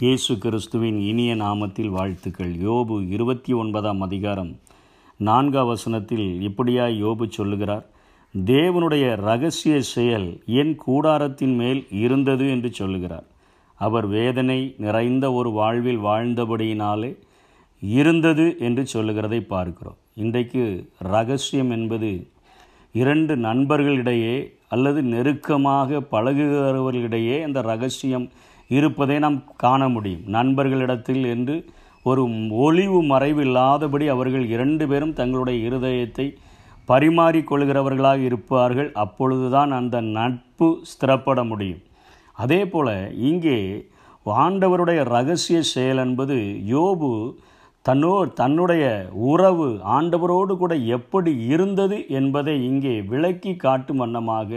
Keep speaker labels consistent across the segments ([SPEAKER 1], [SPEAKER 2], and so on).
[SPEAKER 1] இயேசு கிறிஸ்துவின் இனிய நாமத்தில் வாழ்த்துக்கள். யோபு இருபத்தி ஒன்பதாம் அதிகாரம் நான்காம் வசனத்தில் இப்படியாய் யோபு சொல்லுகிறார் தேவனுடைய ரகசிய செயல் என் கூடாரத்தின் மேல் இருந்தது என்று சொல்லுகிறார். அவர் வேதனை நிறைந்த ஒரு வாழ்வில் வாழ்ந்தபடியினாலே இருந்தது என்று சொல்லுகிறதை பார்க்கிறோம். இன்றைக்கு ரகசியம் என்பது இரண்டு நண்பர்களிடையே அல்லது நெருக்கமாக பழகுகிறவர்களிடையே அந்த ரகசியம் இருப்பதை நாம் காண முடியும். நண்பர்களிடத்தில் என்று ஒரு ஒளிவு மறைவில்லாதபடி அவர்கள் இரண்டு பேரும் தங்களுடைய இருதயத்தை பரிமாறிக்கொள்கிறவர்களாக இருப்பார்கள். அப்பொழுதுதான் அந்த நட்பு ஸ்திரப்பட முடியும். அதே போல் இங்கே ஆண்டவருடைய ரகசிய செயல் என்பது யோபு தன்னோ தன்னுடைய உறவு ஆண்டவரோடு கூட எப்படி இருந்தது என்பதை இங்கே விளக்கி காட்டும் வண்ணமாக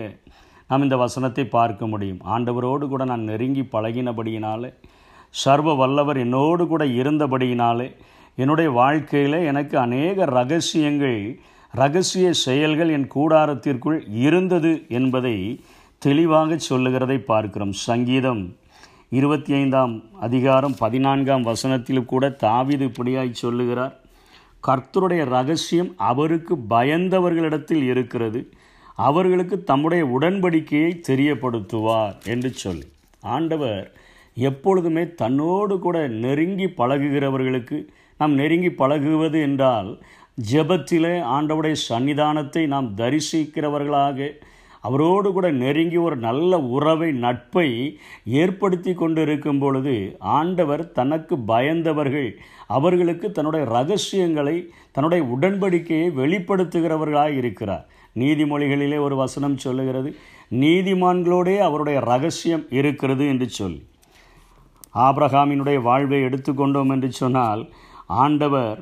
[SPEAKER 1] நாம் இந்த வசனத்தை பார்க்க முடியும். ஆண்டவரோடு கூட நான் நெருங்கி பழகினபடியினாலே சர்வ வல்லவர் என்னோடு கூட இருந்தபடியினாலே என்னுடைய வாழ்க்கையில் எனக்கு அநேக ரகசியங்கள் ரகசிய செயல்கள் என் கூடாரத்திற்குள் இருந்தது என்பதை தெளிவாக சொல்லுகிறதை பார்க்கிறோம். சங்கீதம் இருபத்தி ஐந்தாம் அதிகாரம் பதினான்காம் வசனத்தில் கூட தாவிது இப்படியாய் சொல்லுகிறார். கர்த்தருடைய ரகசியம் அவருக்கு பயந்தவர்களிடத்தில் இருக்கிறது. அவர்களுக்கு தம்முடைய உடன்படிக்கையை தெரியப்படுத்துவார் என்று சொல்லி. ஆண்டவர் எப்பொழுதுமே தன்னோடு கூட நெருங்கி பழகுகிறவர்களுக்கு நாம் நெருங்கி பழகுவது என்றால் ஜெபத்திலே ஆண்டவுடைய சன்னிதானத்தை நாம் தரிசிக்கிறவர்களாக அவரோடு கூட நெருங்கி ஒரு நல்ல உறவை நட்பை ஏற்படுத்தி கொண்டு இருக்கும் பொழுது ஆண்டவர் தனக்கு பயந்தவர்கள் அவர்களுக்கு தன்னுடைய ரகசியங்களை தன்னுடைய உடன்படிக்கையை வெளிப்படுத்துகிறவர்களாக இருக்கிறார். நீதிமொழிகளிலே ஒரு வசனம் சொல்லுகிறது. நீதிமான்களோடே அவருடைய ரகசியம் இருக்கிறது என்று சொல்லி ஆப்ரஹாமினுடைய வாழ்வை எடுத்துக்கொண்டோம் என்று சொன்னால் ஆண்டவர்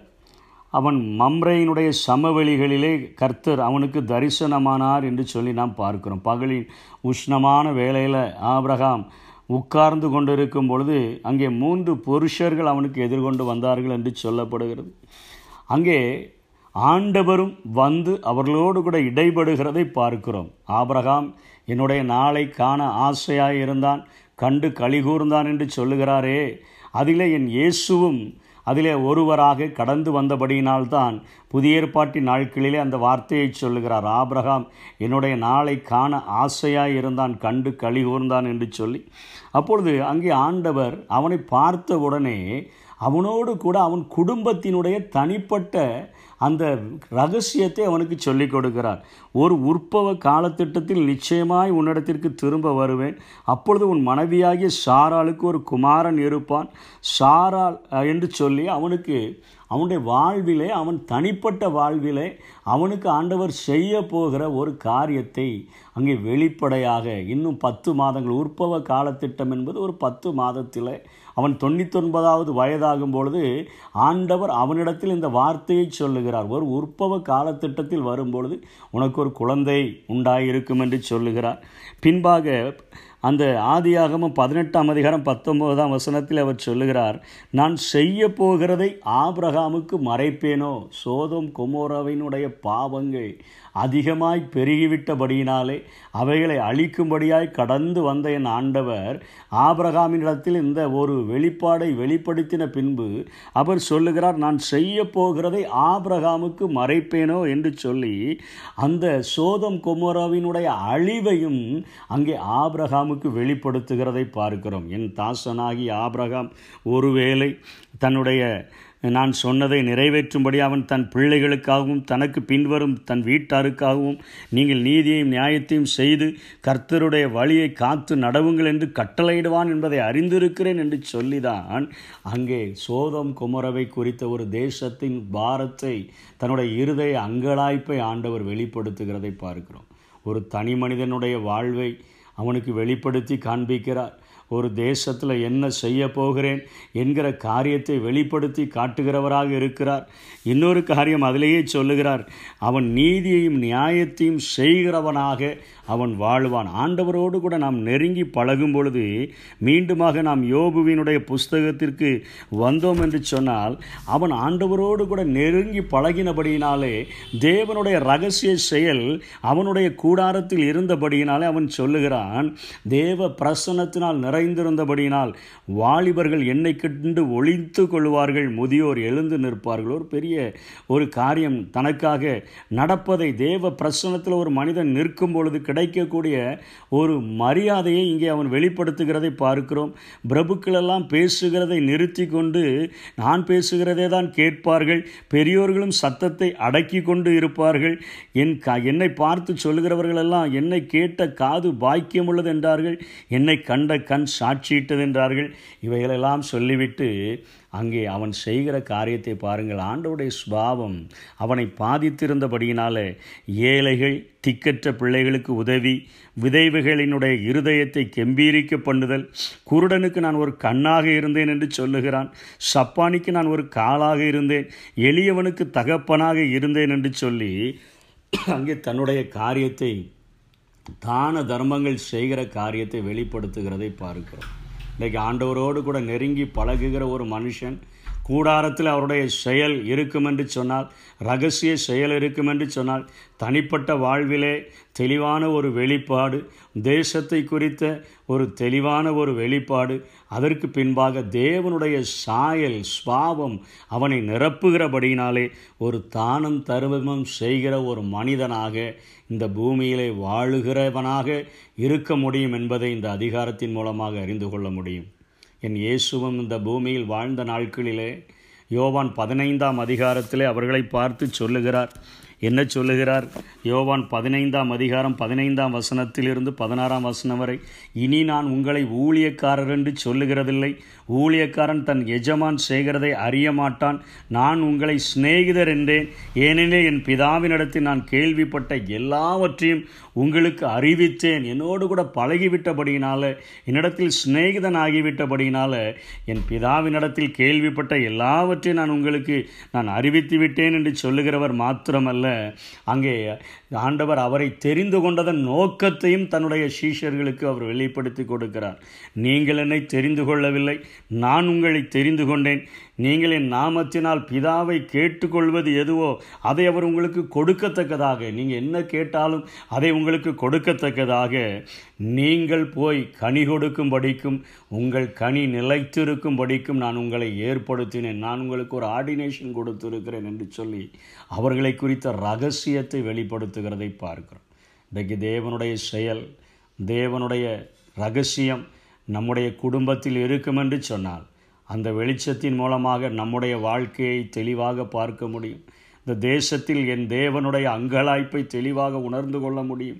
[SPEAKER 1] அவன் மம்ரையினுடைய சமவெளிகளிலே கர்த்தர் அவனுக்கு தரிசனமானார் என்று சொல்லி நாம் பார்க்கிறோம். பகலின் உஷ்ணமான வேலையில் ஆப்ரஹாம் உட்கார்ந்து கொண்டிருக்கும் பொழுது அங்கே மூன்று புருஷர்கள் அவனுக்கு எதிர்கொண்டு வந்தார்கள் என்று சொல்லப்படுகிறது. அங்கே ஆண்டவரும் வந்து அவர்களோடு கூட இடைபடுகிறதை பார்க்கிறோம். ஆபரகாம் என்னுடைய நாளை காண ஆசையாக இருந்தான் கண்டு கழிகூர்ந்தான் என்று சொல்லுகிறாரே. அதிலே என் இயேசுவும் அதிலே ஒருவராக கடந்து வந்தபடியினால்தான் புதிய ஏற்பாட்டின் நாட்களிலே அந்த வார்த்தையை சொல்லுகிறார். ஆபிரகாம் என்னுடைய நாளை காண ஆசையாக இருந்தான் கண்டு கழிகூர்ந்தான் என்று சொல்லி அப்பொழுது அங்கே ஆண்டவர் அவனை பார்த்த உடனே அவனோடு கூட அவன் குடும்பத்தினுடைய தனிப்பட்ட அந்த ரகசியத்தை அவனுக்கு சொல்லிக் கொடுக்கிறார். ஒரு உற்பவ காலத்திட்டத்தில் நிச்சயமாய் உன்னிடத்திற்கு திரும்ப வருவேன். அப்பொழுது உன் மனைவியாகிய சாராளுக்கு ஒரு குமாரன் இருப்பான். சாரால் என்று சொல்லி அவனுக்கு அவனுடைய வாழ்விலே அவன் தனிப்பட்ட வாழ்விலே அவனுக்கு ஆண்டவர் செய்ய போகிற ஒரு காரியத்தை அங்கே வெளிப்படையாக இன்னும் பத்து மாதங்கள். உற்பவ காலத்திட்டம் என்பது ஒரு பத்து மாதத்தில் அவன் தொண்ணூத்தொன்பதாவது வயதாகும் பொழுது ஆண்டவர் அவனிடத்தில் இந்த வார்த்தையை சொல்லுகிறார். ஒரு உற்பவ காலத்திட்டத்தில் வரும்பொழுது உனக்கு ஒரு குழந்தை உண்டாயிருக்கும் என்று சொல்லுகிறார். பின்பாக அந்த ஆதியாகமும் பதினெட்டாம் அதிகாரம் பத்தொன்பதாம் வசனத்தில் அவர் சொல்லுகிறார் நான் செய்ய போகிறதை ஆபிரகாமுக்கு மறைப்பேனோ? சோதம் குமோரவினுடைய பாவங்கள். அதிகமாய் பெருகிவிட்டபடியினாலே அவைகளை அழிக்கும்படியாய் கடந்து வந்த என் ஆண்டவர் ஆபிரகாமினிடத்தில் இந்த ஒரு வெளிப்பாடை வெளிப்படுத்தின பின்பு அவர் சொல்லுகிறார் நான் செய்ய போகிறதை ஆபிரகாமுக்கு மறைப்பேனோ? என்று சொல்லி அந்த சோதம் குமோராவினுடைய அழிவையும் அங்கே ஆபிரகாமுக்கு வெளிப்படுத்துகிறதை பார்க்கிறோம். என் தாசனாகி ஆபிரகாம் ஒருவேளை தன்னுடைய நான் சொன்னதை நிறைவேற்றும்படி அவன் தன் பிள்ளைகளுக்காகவும் தனக்கு பின்வரும் தன் வீட்டாருக்காகவும் நீங்கள் நீதியையும் நியாயத்தையும் செய்து கர்த்தருடைய வழியை காத்து நடவுங்கள் என்று கட்டளையிடுவான் என்பதை அறிந்திருக்கிறேன் என்று சொல்லிதான் அங்கே சோதம் குமரவை குறித்த ஒரு தேசத்தின் பாரத்தை தன்னுடைய இருதய அங்கலாய்ப்பை ஆண்டவர் வெளிப்படுத்துகிறதை பார்க்கிறோம். ஒரு தனி மனிதனுடைய வாழ்வை அவனுக்கு வெளிப்படுத்தி காண்பிக்கிறார். ஒரு தேசத்தில் என்ன செய்ய போகிறேன் என்கிற காரியத்தை வெளிப்படுத்தி காட்டுகிறவராக இருக்கிறார். இன்னொரு காரியம் அதிலேயே சொல்லுகிறார் அவன் நீதியையும் நியாயத்தையும் செய்கிறவனாக அவன் வாழ்வான். ஆண்டவரோடு கூட நாம் நெருங்கி பழகும் பொழுது மீண்டுமாக நாம் யோபுவினுடைய புஸ்தகத்திற்கு வந்தோம் என்று சொன்னால் அவன் ஆண்டவரோடு கூட நெருங்கி பழகினபடியினாலே தேவனுடைய ரகசிய செயல் அவனுடைய கூடாரத்தில் இருந்தபடியினாலே அவன் சொல்லுகிறான் தேவ பிரசன்னத்தினால் நிறை மறைந்திருந்தபடியினால் வாலிபர்கள் என்னை கண்டு ஒளித்து கொள்வார்கள். முதியோர் எழுந்து நிற்பார்கள். ஒரு பெரிய ஒரு காரியம் தனக்காக நடப்பதை தேவ பிரசனத்தில் ஒரு மனிதன் நிற்கும் பொழுது கிடைக்கக்கூடிய ஒரு மரியாதையை இங்கே அவன் வெளிப்படுத்துகிறதை பார்க்கிறோம். பிரபுக்களெல்லாம் பேசுகிறதை நிறுத்தி கொண்டு நான் பேசுகிறதே தான் கேட்பார்கள். பெரியோர்களும் சத்தத்தை அடக்கி கொண்டு இருப்பார்கள். என் க என்னை பார்த்து சொல்லுகிறவர்களெல்லாம் என்னை கேட்ட காது பாக்கியம் உள்ளது என்றார்கள். என்னை கண்ட கண் சாட்சியிட்டது என்றார்கள் இவைகளெல்லாம் சொல்லிவிட்டு அங்கே அவன் செய்கிற காரியத்தை பாருங்கள். ஆண்டவுடைய சுபாவம் அவனை பாதித்திருந்தபடியினால ஏழைகள் திக்கற்ற பிள்ளைகளுக்கு உதவி விதைவுகளினுடைய இருதயத்தை கெம்பீரிக்க பண்ணுதல் குருடனுக்கு நான் ஒரு கண்ணாக இருந்தேன் என்று சொல்லுகிறான். சப்பானிக்கு நான் ஒரு காலாக இருந்தேன். எளியவனுக்கு தகப்பனாக இருந்தேன் என்று சொல்லி அங்கே தன்னுடைய காரியத்தை தான தர்மங்கள் செய்கிற காரியத்தை வெளிப்படுத்துகிறதை பார்க்கிறோம். இன்றைக்கி ஆண்டவரோடு கூட நெருங்கி பழகுகிற ஒரு மனுஷன் கூடாரத்தில் அவருடைய செயல் இருக்கும் என்று சொன்னால் ரகசிய செயல் இருக்கும் என்று சொன்னால் தனிப்பட்ட வாழ்விலே தெளிவான ஒரு வெளிப்பாடு தேசத்தை குறித்த ஒரு தெளிவான ஒரு வெளிப்பாடு அதற்கு பின்பாக தேவனுடைய சாயல் ஸ்வாவம் அவனை நிரப்புகிறபடியினாலே ஒரு தானம் தருவமும் செய்கிற ஒரு மனிதனாக இந்த பூமியிலே வாழுகிறவனாக இருக்க முடியும் என்பதை இந்த அதிகாரத்தின் மூலமாக அறிந்து கொள்ள முடியும். என் இயேசுவும் இந்த பூமியில் வாழ்ந்த நாட்களிலே யோவான் பதினைந்தாம் அதிகாரத்திலே அவர்களை பார்த்து சொல்லுகிறார். என்ன சொல்லுகிறார்? யோவான் பதினைந்தாம் அதிகாரம் பதினைந்தாம் வசனத்திலிருந்து பதினாறாம் வசனம் வரை இனி நான் உங்களை ஊழியக்காரர் என்று சொல்லுகிறதில்லை. ஊழியக்காரன் தன் எஜமான் செய்கிறதை அறிய மாட்டான். நான் உங்களை சிநேகிதர் என்றேன். ஏனெனில் என் பிதாவினிடத்தில் நான் கேள்விப்பட்ட எல்லாவற்றையும் உங்களுக்கு அறிவித்தேன். என்னோடு கூட பழகிவிட்டபடியினால என்னிடத்தில் சிநேகிதன் ஆகிவிட்டபடியினால என் பிதாவினிடத்தில் கேள்விப்பட்ட எல்லாவற்றையும் நான் உங்களுக்கு நான் அறிவித்து விட்டேன் என்று சொல்லுகிறவர் மாத்திரமல்ல. அங்கே ஆண்டவர் அவரை தெரிந்து கொண்டதன் நோக்கத்தையும் தன்னுடைய சீஷர்களுக்கு அவர் வெளிப்படுத்தி கொடுக்கிறார். நீங்கள் என்னை தெரிந்து கொள்ளவில்லை நான் உங்களை தெரிந்து கொண்டேன். நீங்கள் என் நாமத்தினால் பிதாவை கேட்டுக்கொள்வது எதுவோ அதை அவர் உங்களுக்கு கொடுக்கத்தக்கதாக. நீங்கள் என்ன கேட்டாலும் அதை உங்களுக்கு கொடுக்கத்தக்கதாக. நீங்கள் போய் கனி கொடுக்கும்படிக்கும் உங்கள் கனி நிலைத்திருக்கும்படிக்கும் நான் உங்களை ஏற்படுத்தினேன். நான் உங்களுக்கு ஒரு ஆர்டினேஷன் கொடுத்திருக்கிறேன் என்று சொல்லி அவர்களை குறித்த ரகசியத்தை வெளிப்படுத்துகிறதை பார்க்கிறோம். இன்றைக்கு தேவனுடைய செயல் தேவனுடைய ரகசியம் நம்முடைய குடும்பத்தில் இருக்கும் என்று சொன்னால் அந்த வெளிச்சத்தின் மூலமாக நம்முடைய வாழ்க்கையை தெளிவாக பார்க்க முடியும். இந்த தேசத்தில் என் தேவனுடைய அங்கலாய்ப்பை தெளிவாக உணர்ந்து கொள்ள முடியும்.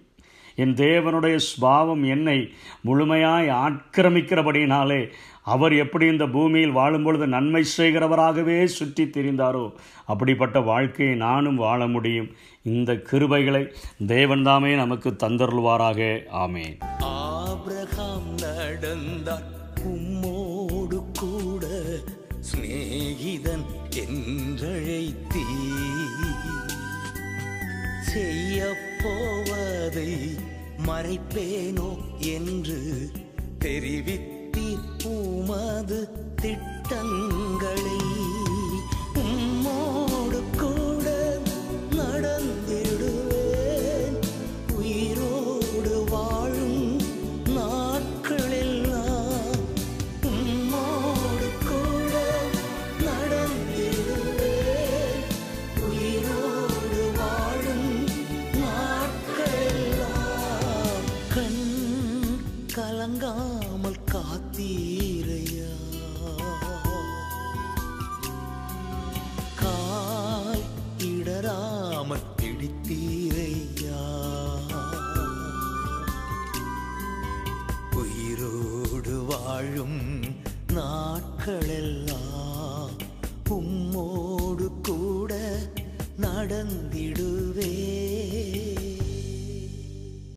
[SPEAKER 1] என் தேவனுடைய ஸ்பாவம் என்னை முழுமையாய் ஆக்கிரமிக்கிறபடினாலே அவர் எப்படி இந்த பூமியில் வாழும் பொழுது நன்மை செய்கிறவராகவே சுற்றி திரிந்தாரோ அப்படிப்பட்ட வாழ்க்கையை நானும் வாழ முடியும். இந்த கிருபைகளை தேவன்தாமே நமக்கு தந்தருள்வாராக. ஆமேன்.
[SPEAKER 2] நடந்தார் உம்மோடு கூட சிநேகிதன் என்றழைத்தீ செய்ய போவதை மறைப்பேனோ என்று தெரிவித்தீர் உமது திட்டங்கள் பிடித்தீரையா? உயிரோடு வாழும் நாட்களெல்லாம்